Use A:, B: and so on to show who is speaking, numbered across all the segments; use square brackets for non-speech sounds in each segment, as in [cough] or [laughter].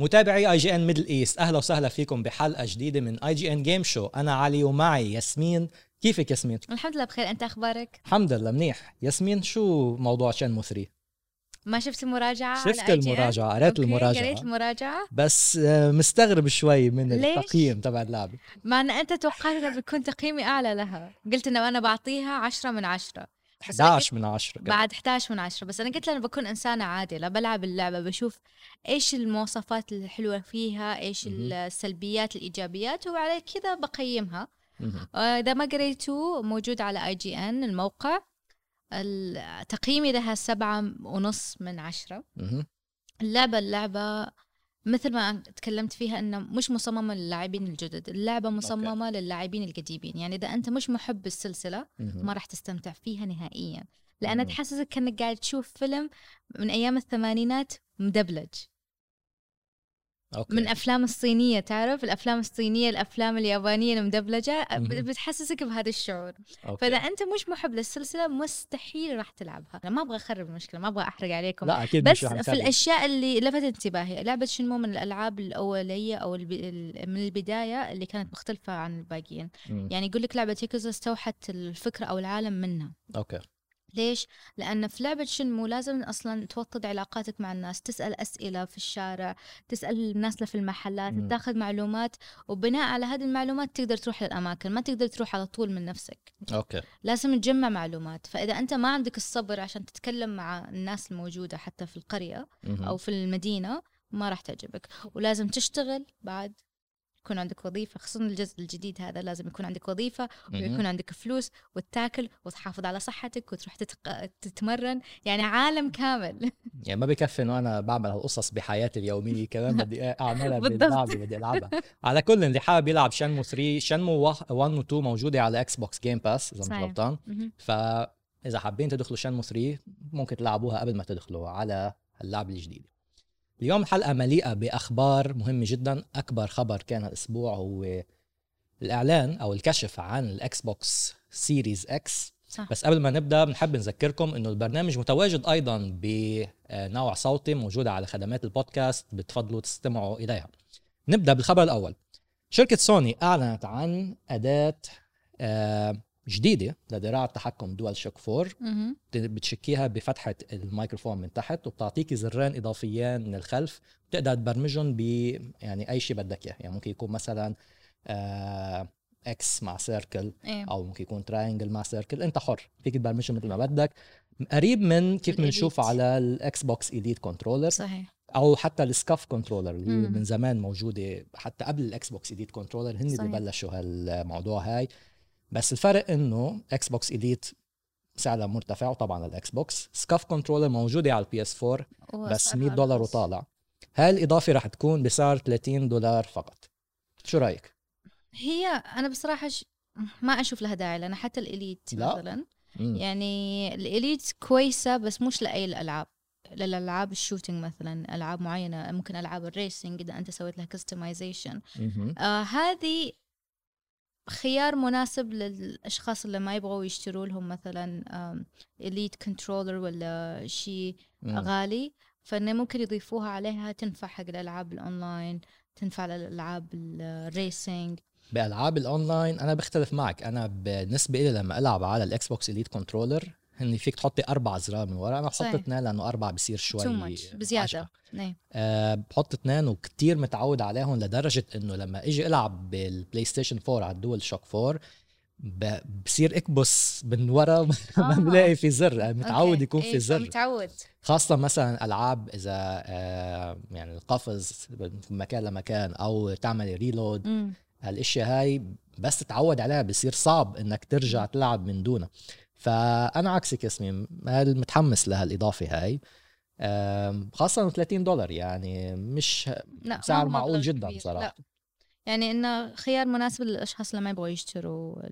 A: متابعي IGN Middle East أهلا وسهلا فيكم بحلقة جديدة من IGN Game Show أنا علي ومعي ياسمين. كيفك ياسمين؟
B: الحمد لله بخير. أنت أخبارك؟
A: الحمد لله منيح. ياسمين شو موضوع شنمو 3
B: ما شفت المراجعة
A: شفت؟ المراجعة قريت
B: okay،
A: المراجعة.
B: قريت المراجعة؟
A: بس آه، مستغرب شوي من
B: ليش؟
A: التقييم تبع اللعبة.
B: مع ان أنت توقعت انه بيكون تقييمي أعلى لها. قلت إنه أنا بعطيها 10 من 10 بس أنا
A: 11 من 10
B: قلت- بعد 11 من 10 بس أنا قلت أنا بكون إنسانة عادله بلعب اللعبة بشوف إيش المواصفات الحلوة فيها
A: إيش.
B: السلبيات الإيجابيات وعلى كذا بقيمها. آه، إذا ما قريتوه موجود على اي جي ان الموقع ال- تقييمي لها سبعة ونص من عشرة. اللعبة اللعبة مثل ما تكلمت فيها إنه مش مصممة للاعبين الجدد، اللعبة مصممة للاعبين القديمين، يعني إذا أنت مش محب السلسلة
A: مهم.
B: ما راح تستمتع فيها نهائيا، لانها. تحسسك كانك قاعد تشوف فيلم من أيام الثمانينات مدبلج
A: okay
B: من أفلام الصينية تعرف الأفلام الصينية الأفلام اليابانية
A: المدبلجة.
B: بتحسسك بهذا الشعور
A: okay.
B: فإذا أنت مش محب للسلسلة مستحيل راح تلعبها أنا ما أبغى أخرب المشكلة ما أبغى أحرق عليكم
A: لا أكيد
B: بس
A: مش
B: في. الأشياء اللي لفتت انتباهي لعبة شنمو من الألعاب الأولية أو الب... من البداية اللي كانت مختلفة عن الباقيين. يعني يقول لك لعبة ياكوزا استوحت الفكرة أو العالم منها
A: okay
B: ليش؟ لأن في لعبة شنمو لازم أصلا توطد علاقاتك مع الناس تسأل أسئلة في الشارع تسأل الناس اللي في المحلات
A: مم.
B: تاخذ معلومات وبناء على هذه المعلومات تقدر تروح للأماكن ما تقدر تروح على طول من نفسك
A: okay
B: لازم تجمع معلومات فإذا أنت ما عندك الصبر عشان تتكلم مع الناس الموجودة حتى في القرية
A: مهم.
B: أو في المدينة ما راح تعجبك ولازم تشتغل بعد يكون عندك وظيفة خصوصا الجزء الجديد هذا لازم يكون عندك وظيفة
A: مهم.
B: ويكون عندك فلوس وتاكل وتحافظ على صحتك وتروح تتق... تتمرن يعني عالم كامل [laughs]
A: يعني ما بكفي إنه أنا بعمل هالقصص بحياتي اليومية كمان بدي
B: أعملها. [laughs]
A: باللعبة بدي ألعبها على كل اللي حابب يلعب شنمو 3 شنمو 1 و 2 موجودة على Xbox Game Pass إذا مش. غلطان
B: مهم.
A: فاذا حابين تدخلوا شنمو 3 ممكن تلعبوها قبل ما تدخلوا على اللعبة الجديدة اليوم الحلقة مليئة بأخبار مهمة جدا. أكبر خبر كان الأسبوع هو الإعلان أو الكشف عن ال Xbox Series X.
B: صح.
A: بس قبل ما نبدأ بنحب نذكركم إنه البرنامج متواجد أيضا بنوع صوتي موجوده على خدمات البودكاست بتفضلوا تستمعوا إليها. نبدأ بالخبر الأول. شركة سوني أعلنت عن أداة آه، جديدة لذراع التحكم DualShock 4
B: مهم.
A: بتشبكيها بفتحة الميكروفون من تحت وبتعطيكي زرين إضافيين من الخلف. بتقدر تبرمجهم ب يعني أي شيء بدك إياه. يعني ممكن يكون مثلا آه، X مع circle
B: إيه.
A: أو ممكن يكون triangle مع circle أنت حر فيك تبرمجه مثل ما بدك. قريب من كيف. بنشوف على ال Xbox Elite controller
B: صحيح.
A: أو حتى ال Scuf controller
B: اللي.
A: من زمان موجودة حتى قبل ال Xbox Elite controller هن اللي. بلشوا هالموضوع هاي. بس الفرق إنه Xbox Elite سعرها مرتفع وطبعا ال Xbox Scuf controller موجودة على ال PS 4 بس
B: وأسعارها
A: 100 دولار. وطالع هاي الإضافة رح تكون بسعر 30 دولار فقط شو رأيك
B: هي أنا بصراحة ش... ما أشوف لها داعي لأن حتى ال Elite
A: لا.
B: مثلا
A: مم.
B: يعني ال Elite كويسة بس مش لأي الألعاب للألعاب ال shooting مثلا ألعاب معينة ممكن ألعاب ال racing إذا أنت سويت لها
A: customization.
B: آه هذه خيار مناسب للأشخاص اللي ما يبغوا يشتروا لهم مثلا Elite controller ولا شيء. غالي. فإنه ممكن يضيفوها عليها تنفع حق الألعاب الأونلاين تنفع للألعاب ال
A: racing بألعاب الأونلاين أنا بختلف معك. أنا بالنسبة لي لما ألعب على ال Xbox Elite controller هن فيك تحطي أربع ازرار من ورا أنا بحط. اثنين لأنه اربعه بصير شوي
B: too much بزياده. إيه
A: أه بحط اثنين وكتير متعود عليهم لدرجة إنه لما إجي ألعب بال PlayStation 4 على ال DualShock 4 ب- بصير إكبس من ورا [laughs] ما
B: آه.
A: بلاقي في زر متعود. يكون
B: إيه،
A: في زر
B: متعود
A: خاصة مثلا ألعاب إذا آه، يعني القفز من مكان لمكان أو تعمل ريلود. هالإشياء هاي بس تتعود عليها بصير صعب إنك ترجع تلعب من دونها فأنا عكسك ياسمين هل متحمس لهالإضافة هاي؟ خاصة إنه 30 دولار يعني مش
B: لا
A: سعر معقول جدا
B: كبير.
A: صراحة.
B: لا. يعني إنه خيار مناسب للأشخاص اللي ما يبغوا يشتروا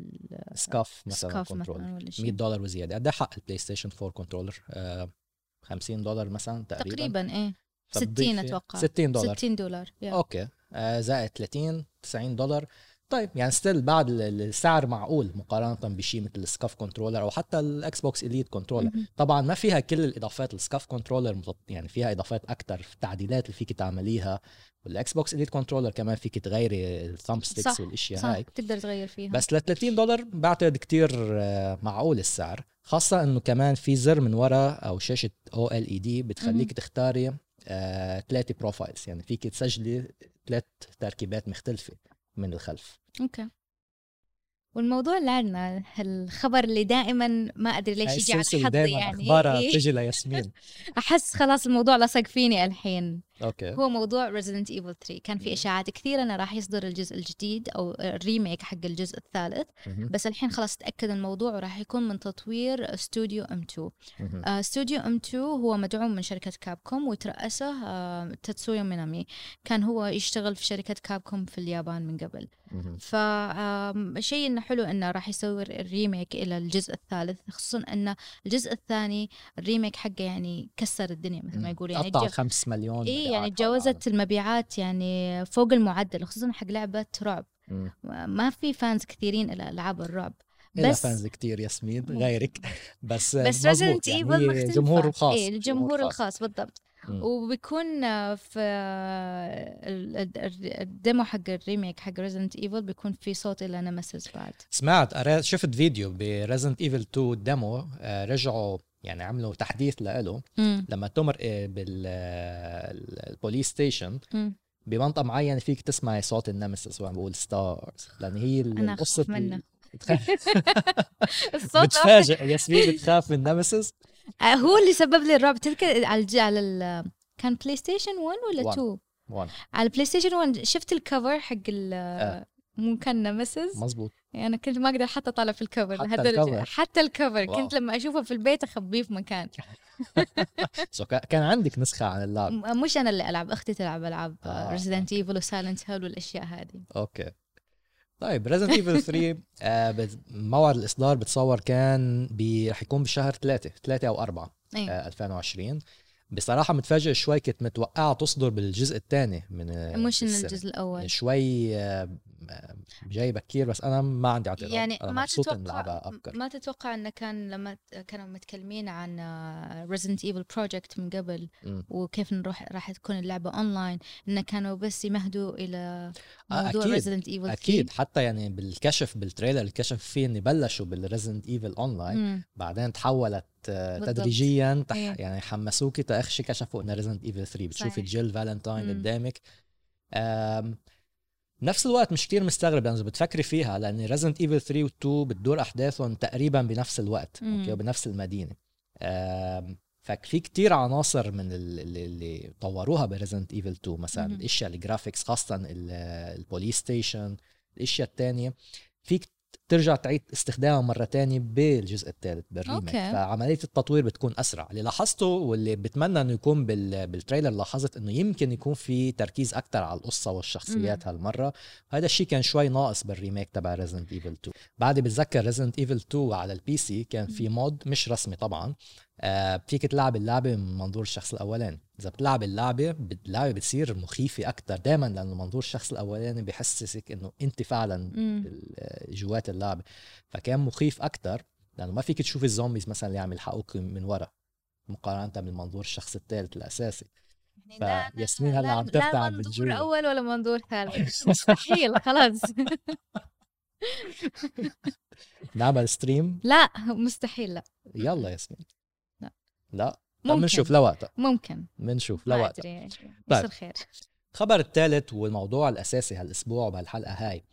A: Scuf مثلا Scuf
B: مثلا ولا
A: 100
B: شيء
A: دولار وزيادة. قد حق ال PlayStation 4 controller آه، 50 دولار مثلا تقريبا.
B: تقريبا إيه. 60
A: فبتضيفي-
B: أتوقع.
A: 60 دولار.
B: 60 دولار يا.
A: okay. آه، زائد 30 90 دولار. طيب. يعني still بعد ال- السعر معقول مقارنة بشيء مثل ال Scuf controller أو حتى ال Xbox Elite
B: controller.
A: طبعا ما فيها كل الإضافات. ال Scuf controller يعني فيها إضافات أكثر في التعديلات اللي فيك تعمليها. وال Xbox Elite controller كمان فيك تغيري ال thumb
B: sticks
A: والأشياء
B: صح.
A: هاي.
B: تقدر تغير فيها.
A: بس ل 30 دولار بعتقد كتير آه، معقول السعر. خاصة إنه كمان في زر من ورا أو شاشة أو ال LED بتخليك. تختاري ثلاثة profiles يعني فيك تسجلي ثلاث تركيبات مختلفة. من الخلف.
B: okay. والموضوع عندنا الخبر اللي دائما ما أدري ليش يجي على حظي يعني. أخبارها.
A: بتجي لياسمين. [laughs]
B: أحس خلاص الموضوع لصق فيني الحين.
A: okay
B: هو موضوع Resident Evil 3 كان في. إشاعات كثيرة إنه راح يصدر الجزء الجديد أو ال remake حق الجزء الثالث. بس الحين خلاص تأكد الموضوع وراح يكون من تطوير استوديو M2
A: مهم.
B: آه، استوديو M2 هو مدعوم من شركة كابكوم وترأسه آه، تاتسويا مينامي كان هو يشتغل في شركة كابكوم في اليابان من قبل. فشيء إنه حلو إنه راح يسوي ال remake إلى الجزء الثالث خصوصا إنه الجزء الثاني ال remake حقه يعني كسر الدنيا مثل ما يقول يعني
A: قطع
B: تج-
A: 5 مليون
B: اي يعني تجاوزت المبيعات يعني فوق المعدل خصوصا حق لعبة رعب. ما في fans كثيرين إلى ألعاب الرعب بس
A: fans كتير ياسمين. غيرك بس
B: بس Resident
A: يعني Evil
B: مختلفة
A: جمهور خاص
B: إيه الجمهور
A: خاص.
B: الخاص بالضبط. وبيكون في ال- ال- ال demo حق ال remake حق Resident Evil بيكون في صوت إلى Nemesis بعد
A: سمعت شفت فيديو ب Resident Evil 2 demo رجعوا يعني عملوا تحديث له
B: مم.
A: لما تمرق بال police station
B: مم.
A: بمنطقة معينة فيك تسمعي صوت ال Nemesis وعم بقول S.T.A.R.S لأن هي
B: القصة منه. [laughs] الصوت
A: بتفاجئ ياسمين بتخاف من Nemesis [laughs]
B: آه، هو اللي سبب لي الرعب تذكر على الج... على ال... كان PlayStation 1 ولا
A: One.
B: 2
A: one
B: على ال PlayStation 1 شفت ال cover حق ال
A: آه.
B: مو كان Nemesis.
A: مزبوط
B: يعني أنا كنت ما أقدر حتى أطالع في ال cover.
A: حتى.
B: ال
A: cover.
B: حتى ال
A: cover. wow.
B: كنت لما أشوفه في البيت أخبيه في مكان. [laughs]
A: so كا- كان عندك نسخة عن اللعب
B: مش أنا اللي ألعب أختي تلعب ألعاب
A: Resident
B: Evil و Silent Hill والأشياء هذه.
A: okay. طيب Resident Evil 3 آه، بت- موعد الإصدار بتصور كان رح يكون بشهر 3 3 أو 4
B: إيه.
A: آه، 2020 بصراحة متفاجئ شوي كنت متوقعة تصدر بالجزء الثاني من
B: مش من. الجزء الأول
A: شوي آه، جاي بكير بس أنا ما عندي اعتراض
B: يعني
A: أنا
B: ما تتوقع ما تتوقع انه كان لما كانوا متكلمين عن Resident Evil project من قبل
A: مم.
B: وكيف نروح راح تكون اللعبة اونلاين انه كانوا بس يمهدوا إلى
A: آه،
B: موضوع Resident Evil
A: أكيد حتى يعني بالكشف بال trailer الكشف فيه ان بلشوا بال Resident Evil online بعدين تحولت. تدريجيا تح
B: إيه.
A: يعني حمسوكي تاخشي كشفوا إنه Resident Evil 3 بتشوفي. جيل فالنتاين. قدامك نفس الوقت مش كتير مستغرب لأنه إذا بتفكري فيها لأن Resident Evil 3 و 2 بتدور أحداثهم تقريبا بنفس الوقت
B: مم.
A: okay وبنفس المدينة ففي كتير عناصر من ال- اللي, اللي طوروها ب Resident Evil 2 مثلا
B: مم.
A: الأشياء ال graphics خاصه ال- ال police station الأشياء الثانية فيك ترجع تعيد استخدامها مرة تانية بالجزء الثالث بال
B: remake.
A: okay. فعملية التطوير بتكون أسرع. اللي لاحظته واللي بتمنى إنه يكون بال... بال trailer لاحظت إنه يمكن يكون في تركيز أكثر على القصة والشخصيات هالمرة. هذا الشيء كان شوي ناقص بال remake تبع Resident Evil 2 بعد بتذكر Resident Evil 2 على ال PC كان في mod مش رسمي طبعا. فيك تلعب اللعبه من منظور الشخص الأولاني. إذا بتلعب اللعبه اللعبه بتصير مخيفة أكثر دائما لأنه منظور الشخص الأولاني بيحسسك إنه أنت فعلا جوات اللعبه فكان مخيف أكثر لأنه ما فيك تشوف ال zombies مثلا اللي عم يلحقوك من ورا مقارنة بالمنظور الشخص الثالث الأساسي. فياسمين هلأ عم ترتعب
B: لا منظور. أول ولا منظور ثالث؟ [laughs] مستحيل خلاص.
A: نعمل stream
B: لا مستحيل لا.
A: يلا ياسمين.
B: لا. ممكن
A: بنشوف لوقتها
B: ممكن
A: بنشوف
B: ما
A: لوقتها أدري.
B: يصير خير
A: الخبر الثالث والموضوع الأساسي هالأسبوع وبهالحلقة هاي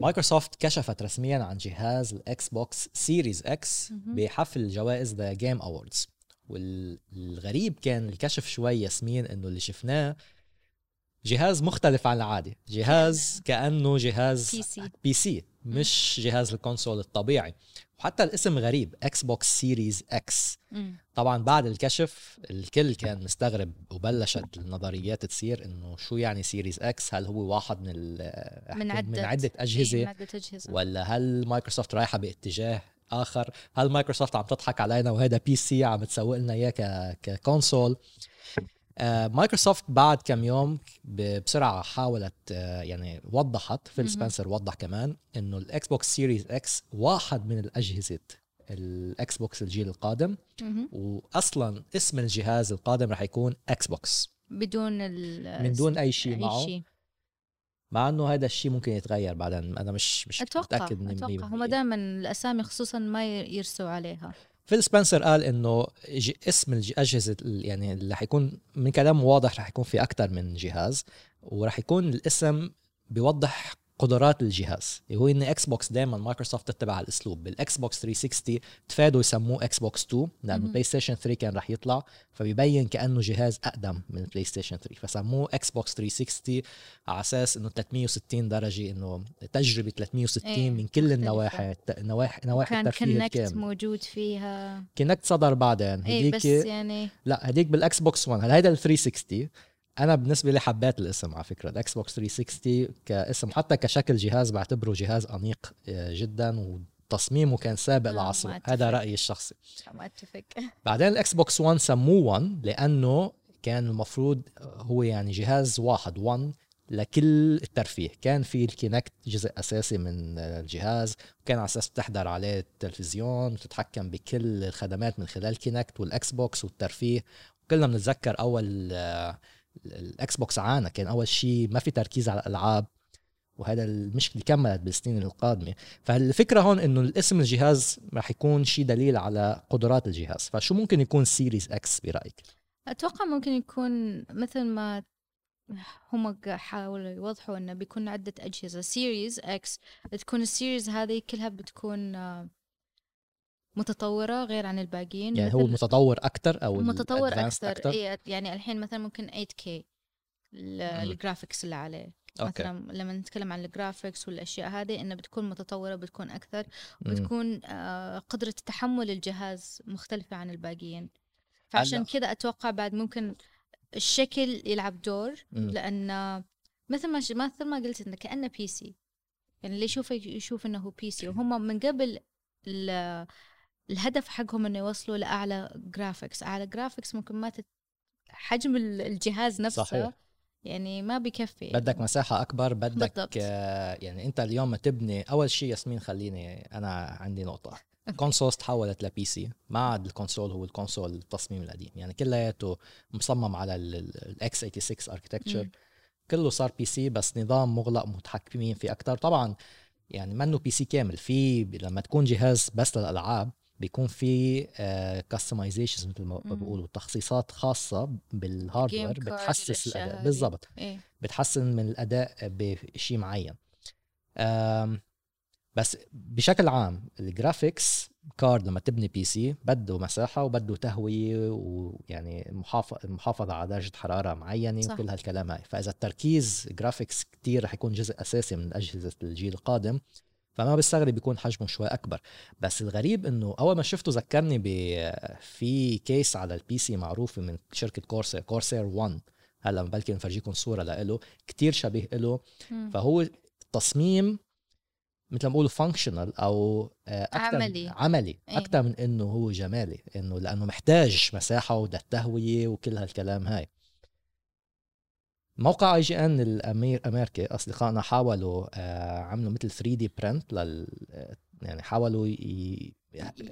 A: مايكروسوفت كشفت رسميا عن جهاز ال Xbox Series
B: X.
A: بحفل جوائز The Game Awards والغريب كان الكشف شوي ياسمين إنه اللي شفناه جهاز مختلف عن العادي. جهاز كأنه جهاز PC PC مش جهاز ال console الطبيعي. وحتى الاسم غريب Xbox Series
B: X.
A: طبعا بعد الكشف الكل كان مستغرب وبلشت النظريات تصير إنه شو يعني Series X هل هو واحد من ال-
B: من عدة
A: من عدة.
B: إيه،
A: اجهزه
B: من عدة أجهزة؟
A: ولا هل مايكروسوفت رايحة باتجاه آخر؟ هل مايكروسوفت عم تضحك علينا وهذا PC عم تسوق لنا إياه ك- ك console؟ Microsoft بعد كم يوم بسرعة حاولت آه، يعني وضحت فيل. سبنسر وضح كمان إنه ال Xbox Series X واحد من الأجهزة ال Xbox الجيل القادم. واصلا اسم الجهاز القادم رح يكون Xbox
B: بدون
A: من دون أي شيء معه
B: شيء
A: مع إنه هذا الشيء ممكن يتغير بعدين أنا مش مش
B: أتوقع
A: متأكد من
B: أتوقع هم
A: 100%.
B: دائما الأسامي خصوصا ما يرسوا عليها
A: فيل سبنسر قال إنه اسم الج- أجهزة ال- يعني اللي حيكون من كلامه واضح رح يكون في أكثر من جهاز ورح يكون الاسم بيوضح قدرات الجهاز هو إن Xbox دائما مايكروسوفت تتبع الأسلوب. بال Xbox 360 تفادوا يسموه Xbox 2 لأنه. PlayStation 3 كان رح يطلع فبيبين كأنه جهاز أقدم من ال PlayStation 3 فسموه Xbox 360 على أساس إنه 360 درجة إنه تجربة 360
B: إيه،
A: من كل. النواحي نواحي نواحي
B: كان
A: الترفيه
B: Kinect
A: الكامل
B: موجود فيها.
A: Kinect صدر بعدين.
B: اي
A: هديك
B: بس يعني
A: لا هديك بال Xbox 1 هلا هيدا ال 360 أنا بالنسبة لي حبيت الاسم على فكرة. ال Xbox 360 كاسم حتى كشكل جهاز بعتبره جهاز أنيق آه، جدا وتصميمه كان سابق
B: آه،
A: لعصره هذا. رأيي الشخصي.
B: ما أتفق. [laughs]
A: بعدين ال Xbox 1 سموه 1 لأنه كان المفروض هو يعني جهاز واحد 1 لكل الترفيه. كان في ال Kinect جزء أساسي من الجهاز وكان على أساس تحضر عليه التلفزيون وتتحكم بكل الخدمات من خلال Kinect وال Xbox والترفيه. كلنا بنتذكر أول آه، ال Xbox عانى كان أول شيء ما في تركيز على الألعاب وهذا المشكلة كملت بالسنين القادمة. فالفكرة هون إنه الاسم الجهاز رح يكون شيء دليل على قدرات الجهاز. فشو ممكن يكون Series X برأيك؟
B: أتوقع ممكن يكون مثل ما هم حاولوا يوضحوا إنه بيكون عدة أجهزة. Series X تكون ال series هذه كلها بتكون متطورة غير عن الباقيين
A: يعني هو المتطور أكثر أو
B: متطور أكثر إيه يعني الحين مثلا ممكن 8K ال- ال graphics اللي عليه.
A: أوكي.
B: مثلا لما نتكلم عن ال graphics والأشياء هذه إنه بتكون متطورة بتكون
A: أكثر.
B: بتكون آه، قدرة تحمل الجهاز مختلفة عن الباقيين. فعشان. كذا أتوقع بعد ممكن الشكل يلعب دور
A: مم.
B: لأن مثل ما ش- مثل ما قلت إنه كأنه PC يعني اللي يشوفه يشوف إنه هو PC وهم من قبل الهدف حقهم إنه يوصلوا لأعلى graphics أعلى graphics ممكن ما تت... حجم ال- الجهاز نفسه
A: صحيح.
B: يعني ما بكفي
A: بدك مساحة أكبر بدك
B: بالضبط.
A: آه يعني أنت اليوم ما تبني أول شيء ياسمين خليني أنا عندي نقطة. [laughs] console تحولت ل PC ما عاد ال console هو ال console التصميم القديم. يعني كلياته مصمم على ال x86
B: architecture.
A: كله صار PC بس نظام مغلق متحكمين فيه أكثر طبعا يعني منه PC كامل. في لما تكون جهاز بس للألعاب بيكون في customizations مثل ما
B: مم.
A: بيقولوا تخصيصات
B: خاصة
A: بال
B: hardware
A: بتحسن
B: الأداء.
A: بالضبط
B: إيه
A: بتحسن من الأداء بشيء معين بس بشكل عام ال graphics card لما تبني PC بده مساحة وبده تهوية ويعني محافظه محافظة على درجة حرارة معينة
B: صح.
A: وكل هالكلام هاي فإذا التركيز graphics كتير رح يكون جزء أساسي من أجهزة الجيل القادم فما بستغرب يكون حجمه شوي أكبر. بس الغريب إنه أول ما شفته ذكرني ب في case على ال PC معروفه من شركة Corsair Corsair 1 هلأ بلكي نفرجيكم صورة له كتير شبيه له. فهو تصميم مثل ما بقولوا functional أو آه، أكتر
B: عملي.
A: عملي.
B: إيه.
A: أكثر من إنه هو جمالي. إنه لأنه محتاج مساحة وبده تهوية وكل هالكلام هاي. موقع اي جي ان الامير أمريكي أصدقائنا حاولوا آه، عملوا مثل 3D print لل يعني حاولوا ي...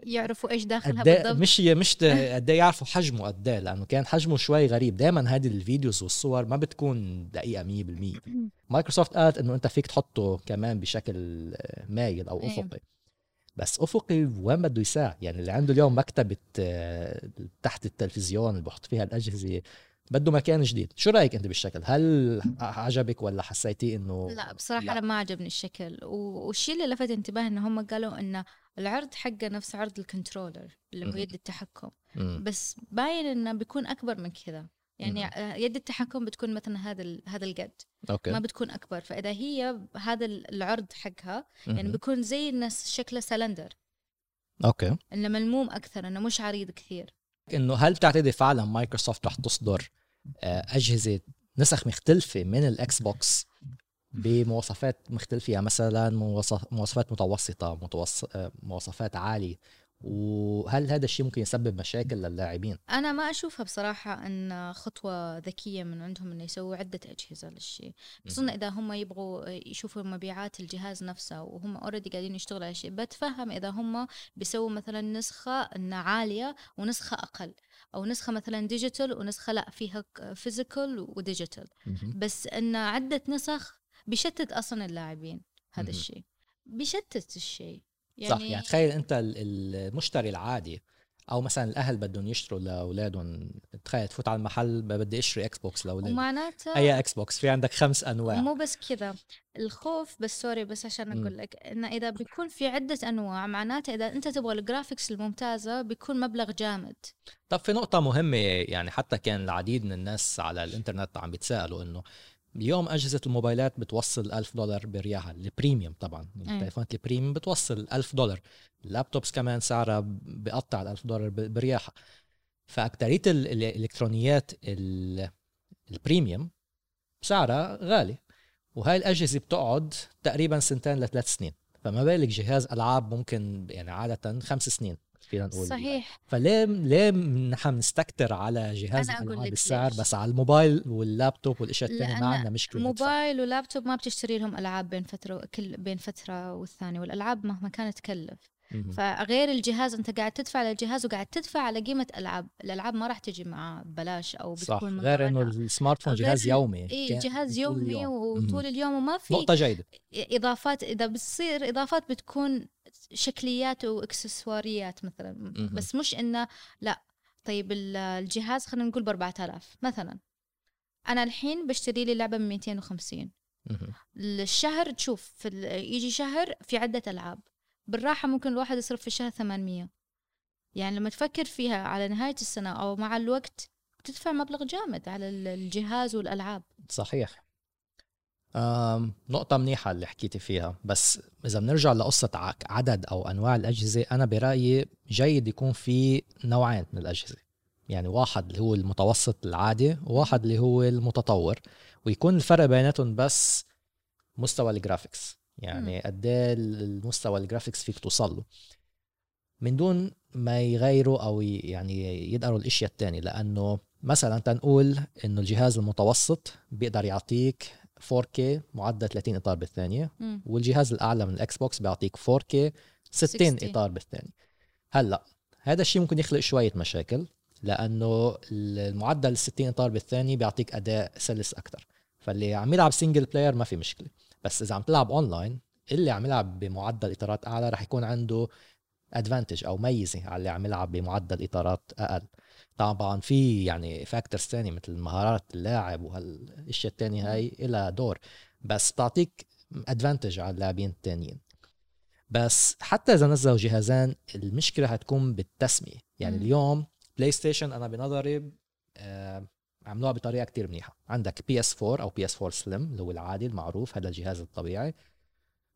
B: يعرفوا إيش داخلها
A: إيه-
B: بالضبط.
A: مش مش قد إيه يعرفوا حجمه قد إيه لأنه كان حجمه شوي غريب. دائما هذه ال videos والصور ما بتكون دقيقة 100% مايكروسوفت [clears throat] قالت إنه أنت فيك تحطه كمان بشكل آه، مايل أو
B: إيه.
A: أفقي. بس أفقي وين بده يساع؟ يعني اللي عنده اليوم مكتبة آه، تحت التلفزيون اللي بحط فيها الأجهزة بده مكان جديد. شو رأيك أنت بالشكل؟ هل عجبك ولا حسيتي إنه
B: لا بصراحة
A: لا.
B: أنا ما عجبني الشكل. والشيء اللي لفت انتباهي إن هم قالوا إن العرض حقه نفس عرض ال controller اللي هو. يد التحكم. بس باين إنه بيكون أكبر من كذا. يعني. آه، يد التحكم بتكون مثلا هذا هذا القد.
A: أوكي.
B: ما بتكون أكبر. فإذا هي هذا ال- العرض حقها يعني. بيكون زي الناس شكله سلندر.
A: أوكي.
B: إنه ملموم أكثر إنه مش عريض كثير.
A: إنه هل بتعتقدي فعلا مايكروسوفت رح تصدر أجهزة نسخ مختلفة من ال Xbox بمواصفات مختلفة. يعني مثلا مواصف- مواصفات متوسطة متوسط آه، مواصفات عالية. وهل هذا الشيء ممكن يسبب مشاكل للاعبين؟
B: أنا ما أشوفها بصراحة إن خطوة ذكية من عندهم إنه يسووا عدة أجهزة للشيء. خصوصا إذا هم يبغوا يشوفوا مبيعات الجهاز نفسه وهم already قاعدين يشتغلوا على شيء بتفهم إذا هم بيسووا مثلا نسخة إنها عالية ونسخة أقل أو نسخة مثلا digital ونسخة لأ فيها physical و digital بس إن عدة نسخ بيشتت أصلا اللاعبين هذا الشيء. بيشتت الشيء.
A: يعني صح يعني تخيل انت المشتري العادي أو مثلا الاهل بدهم يشتروا لاولادهم تخيل تفوت على المحل بدي اشتري إكس بوكس لأولادي.
B: ومعناتها
A: أي إكس بوكس في عندك خمس أنواع.
B: مو بس كذا الخوف بس sorry بس عشان أقول لك انه إذا بيكون في عدة أنواع معناته إذا أنت تبغى ال graphics الممتازة بيكون مبلغ جامد.
A: طب في نقطة مهمة يعني حتى كان العديد من الناس على الإنترنت عم بيتسألوا إنه اليوم أجهزة الموبايلات بتوصل ألف دولار برياحة ال premium طبعا. التليفونات ال premium بتوصل ألف دولار. ال laptops كمان سعرها بقطع الألف دولار برياحة. فأكترية الإلكترونيات ال premium سعرها غالي. وهاي الأجهزة بتقعد تقريبا سنتين لثلاث سنين. فما بالك جهاز ألعاب ممكن يعني عادة خمس سنين. فينا نقول
B: صحيح.
A: فليه ليه نحن بنستكتر على جهاز الألعاب السعر بس على الموبايل واللابتوب والأشياء الثانية ما عندنا مشكلة.
B: موبايل ولابتوب ما بتشتري لهم ألعاب بين فترة كل بين فترة والثانية والألعاب مهما كانت تكلف. فغير الجهاز انت قاعد تدفع للجهاز وقاعد تدفع على قيمة ألعاب. الألعاب ما راح تجي مع ببلاش أو
A: بتكون صح غير إنه السمارت فون جهاز يومي.
B: اي جهاز يومي وطول اليوم وما في
A: نقطة جيدة.
B: إضافات إذا بتصير إضافات بتكون شكليات وإكسسواريات مثلا. بس مش إنه لا. طيب الجهاز خلينا نقول ب 4000 مثلا. أنا الحين بشتري لي لعبة ب 250 الشهر تشوف في يجي شهر في عدة ألعاب. بالراحة ممكن الواحد يصرف في الشهر 800 يعني لما تفكر فيها على نهاية السنة أو مع الوقت تدفع مبلغ جامد على الجهاز والألعاب.
A: صحيح. نقطة منيحة اللي حكيتي فيها بس إذا بنرجع لقصة عدد أو أنواع الأجهزة أنا برأيي جيد يكون في نوعين من الأجهزة. يعني واحد اللي هو المتوسط العادي وواحد اللي هو المتطور ويكون الفرق بيناتهم بس مستوى ال graphics يعني قد إيه المستوى ال graphics فيك توصل له. من دون ما يغيروا أو يعني يدقروا الإشياء الثانية لأنه مثلا تنقول إنه الجهاز المتوسط بيقدر يعطيك 4K معدل 30 إطار بالثانية م. والجهاز الأعلى من الاكس بوكس بيعطيك 4K 60, 60 إطار بالثانية. هلأ هذا الشيء ممكن يخلق شوية مشاكل لأنه المعدل 60 إطار بالثانية بيعطيك أداء سلس أكثر فاللي عم يلعب single player ما في مشكلة. بس إذا عم تلعب اونلاين اللي عم يلعب بمعدل إطارات أعلى رح يكون عنده advantage أو ميزة على اللي عم يلعب بمعدل إطارات أقل. طبعا في يعني factors ثانية مثل مهارات اللاعب وهالإشياء الثانية هاي لها دور. بس بتعطيك advantage على اللاعبين الثانيين بس حتى إذا نزلوا جهازين المشكلة حتكون بالتسمية. يعني م. اليوم بلاي ستيشن أنا بنظري آه عملوها بطريقة كتير منيحة. عندك PS 4 أو PS 4 Slim اللي هو العادي المعروف هذا الجهاز الطبيعي.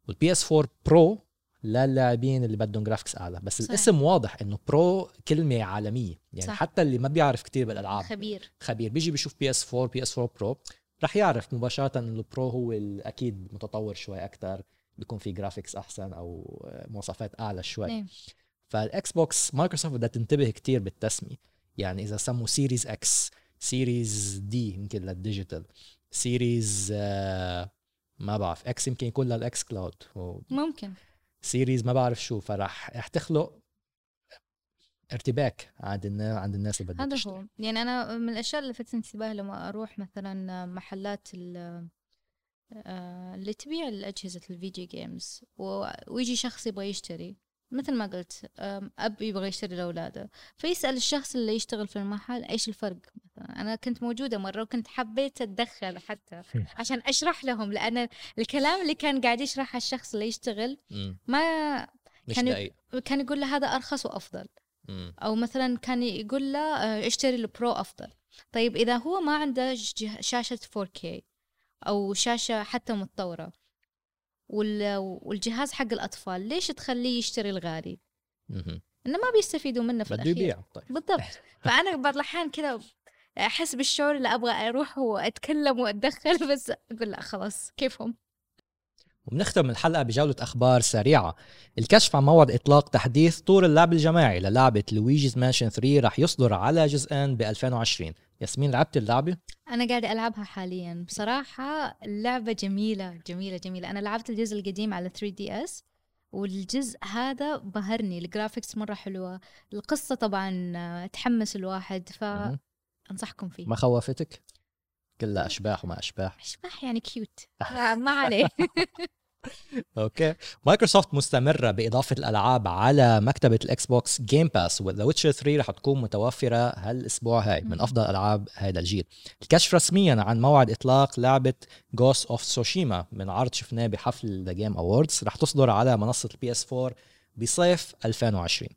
A: وال PS 4 Pro للاعبين اللي بدهم graphics أعلى. بس صحيح. الاسم واضح إنه pro كلمة عالمية. يعني صح. حتى اللي ما بيعرف كتير بالألعاب.
B: خبير.
A: خبير. بيجي بيشوف PS 4 PS 4 Pro رح يعرف مباشرة إنه ال pro هو أكيد متطور شوي أكثر بيكون في graphics أحسن أو مواصفات أعلى شوي. نعم. فالاكس بوكس مايكروسوفت بدها تنتبه كتير بالتسمية. يعني إذا سموا Series X Series D يمكن لل digital Series آه ما بعرف. X يمكن يكون لل xCloud
B: ممكن.
A: Series ما بعرف شو فرح رح تخلق ارتباك عند الناس عند الناس اللي بدها
B: هذا هو. يعني أنا من الأشياء اللي لفتت انتباهي لما أروح مثلا محلات آه، اللي تبيع اجهزه الفيديو جيمز ويجي شخص يبغى يشتري. مثل ما قلت أب يبغى يشتري لأولاده. فيسأل الشخص اللي يشتغل في المحل إيش الفرق؟ مثلا أنا كنت موجودة مرة وكنت حبيت أتدخل حتى عشان أشرح لهم لأن الكلام اللي كان قاعد يشرحه الشخص اللي يشتغل ما كان كان يقول له هذا أرخص وأفضل. أو مثلا كان يقول له آه، اشتري البرو أفضل. طيب إذا هو ما عنده شاشة 4K أو شاشة حتى متطورة والجهاز حق الأطفال ليش تخليه يشتري الغالي؟ إنه ما بيستفيدوا منه في الأخير. يبيع طيب. بالضبط. [laughs] فأنا بعض الأحيان كذا أحس بالشعور اللي أبغى أروح وأتكلم وأتدخل [laughs] بس أقول لا خلاص كيفهم؟
A: وبنختم الحلقة بجولة أخبار سريعة. الكشف عن موعد إطلاق تحديث طور اللعب الجماعي للعبة Luigi's Mansion 3 رح يصدر على جزئين ب 2020 ياسمين لعبت اللعبة؟
B: أنا قاعدة ألعبها حاليا. بصراحة اللعبة جميلة جميلة جميلة. أنا لعبت الجزء القديم على 3DS والجزء هذا بهرني. ال graphics مرة حلوة. القصة طبعا تحمس الواحد
A: مهم.
B: فانصحكم فيه.
A: ما خوفتك؟ كلها أشباح وما أشباح.
B: أشباح يعني cute [laughs] ما عليه. [laughs]
A: okay مايكروسوفت مستمرة بإضافة الألعاب على مكتبة ال Xbox Game Pass و The Witcher 3 رح تكون متوفرة هالأسبوع هاي من. أفضل ألعاب هذا الجيل. الكشف رسميا عن موعد إطلاق لعبة Ghost of Tsushima من عرض شفناه بحفل The Game Awards رح تصدر على منصة ال PS 4 بصيف 2020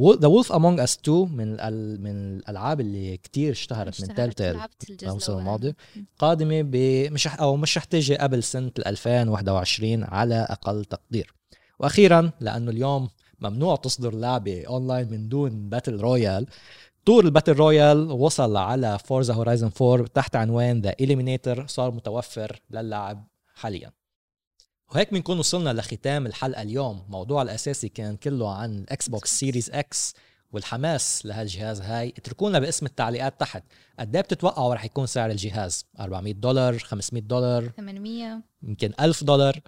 A: The Wolf Among Us 2 من من الألعاب اللي كتير اشتهرت من
B: Tell الجزء
A: الموسم. الماضي.
B: مم.
A: قادمة ب مش أو مش رح تيجي قبل سنة 2021 على أقل تقدير وأخيرا لأنه اليوم ممنوع تصدر لعبة أونلاين من دون battle royale طور ال battle royale وصل على Forza Horizon 4 تحت عنوان The Eliminator صار متوفر للعب حاليا وهيك بنكون وصلنا لختام الحلقة اليوم. موضوع الأساسي كان كله عن ال Xbox Series X والحماس لهالجهاز هاي. اتركونا باسم التعليقات تحت. قد إيه بتتوقعوا رح يكون سعر الجهاز؟ 400 دولار 500 دولار؟
B: 800
A: يمكن 1000 دولار.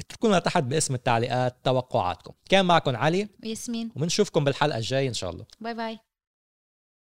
A: اتركونا تحت باسم التعليقات توقعاتكم. كان معكم علي
B: وياسمين.
A: وبنشوفكم بالحلقة الجاية إن شاء الله.
B: باي باي.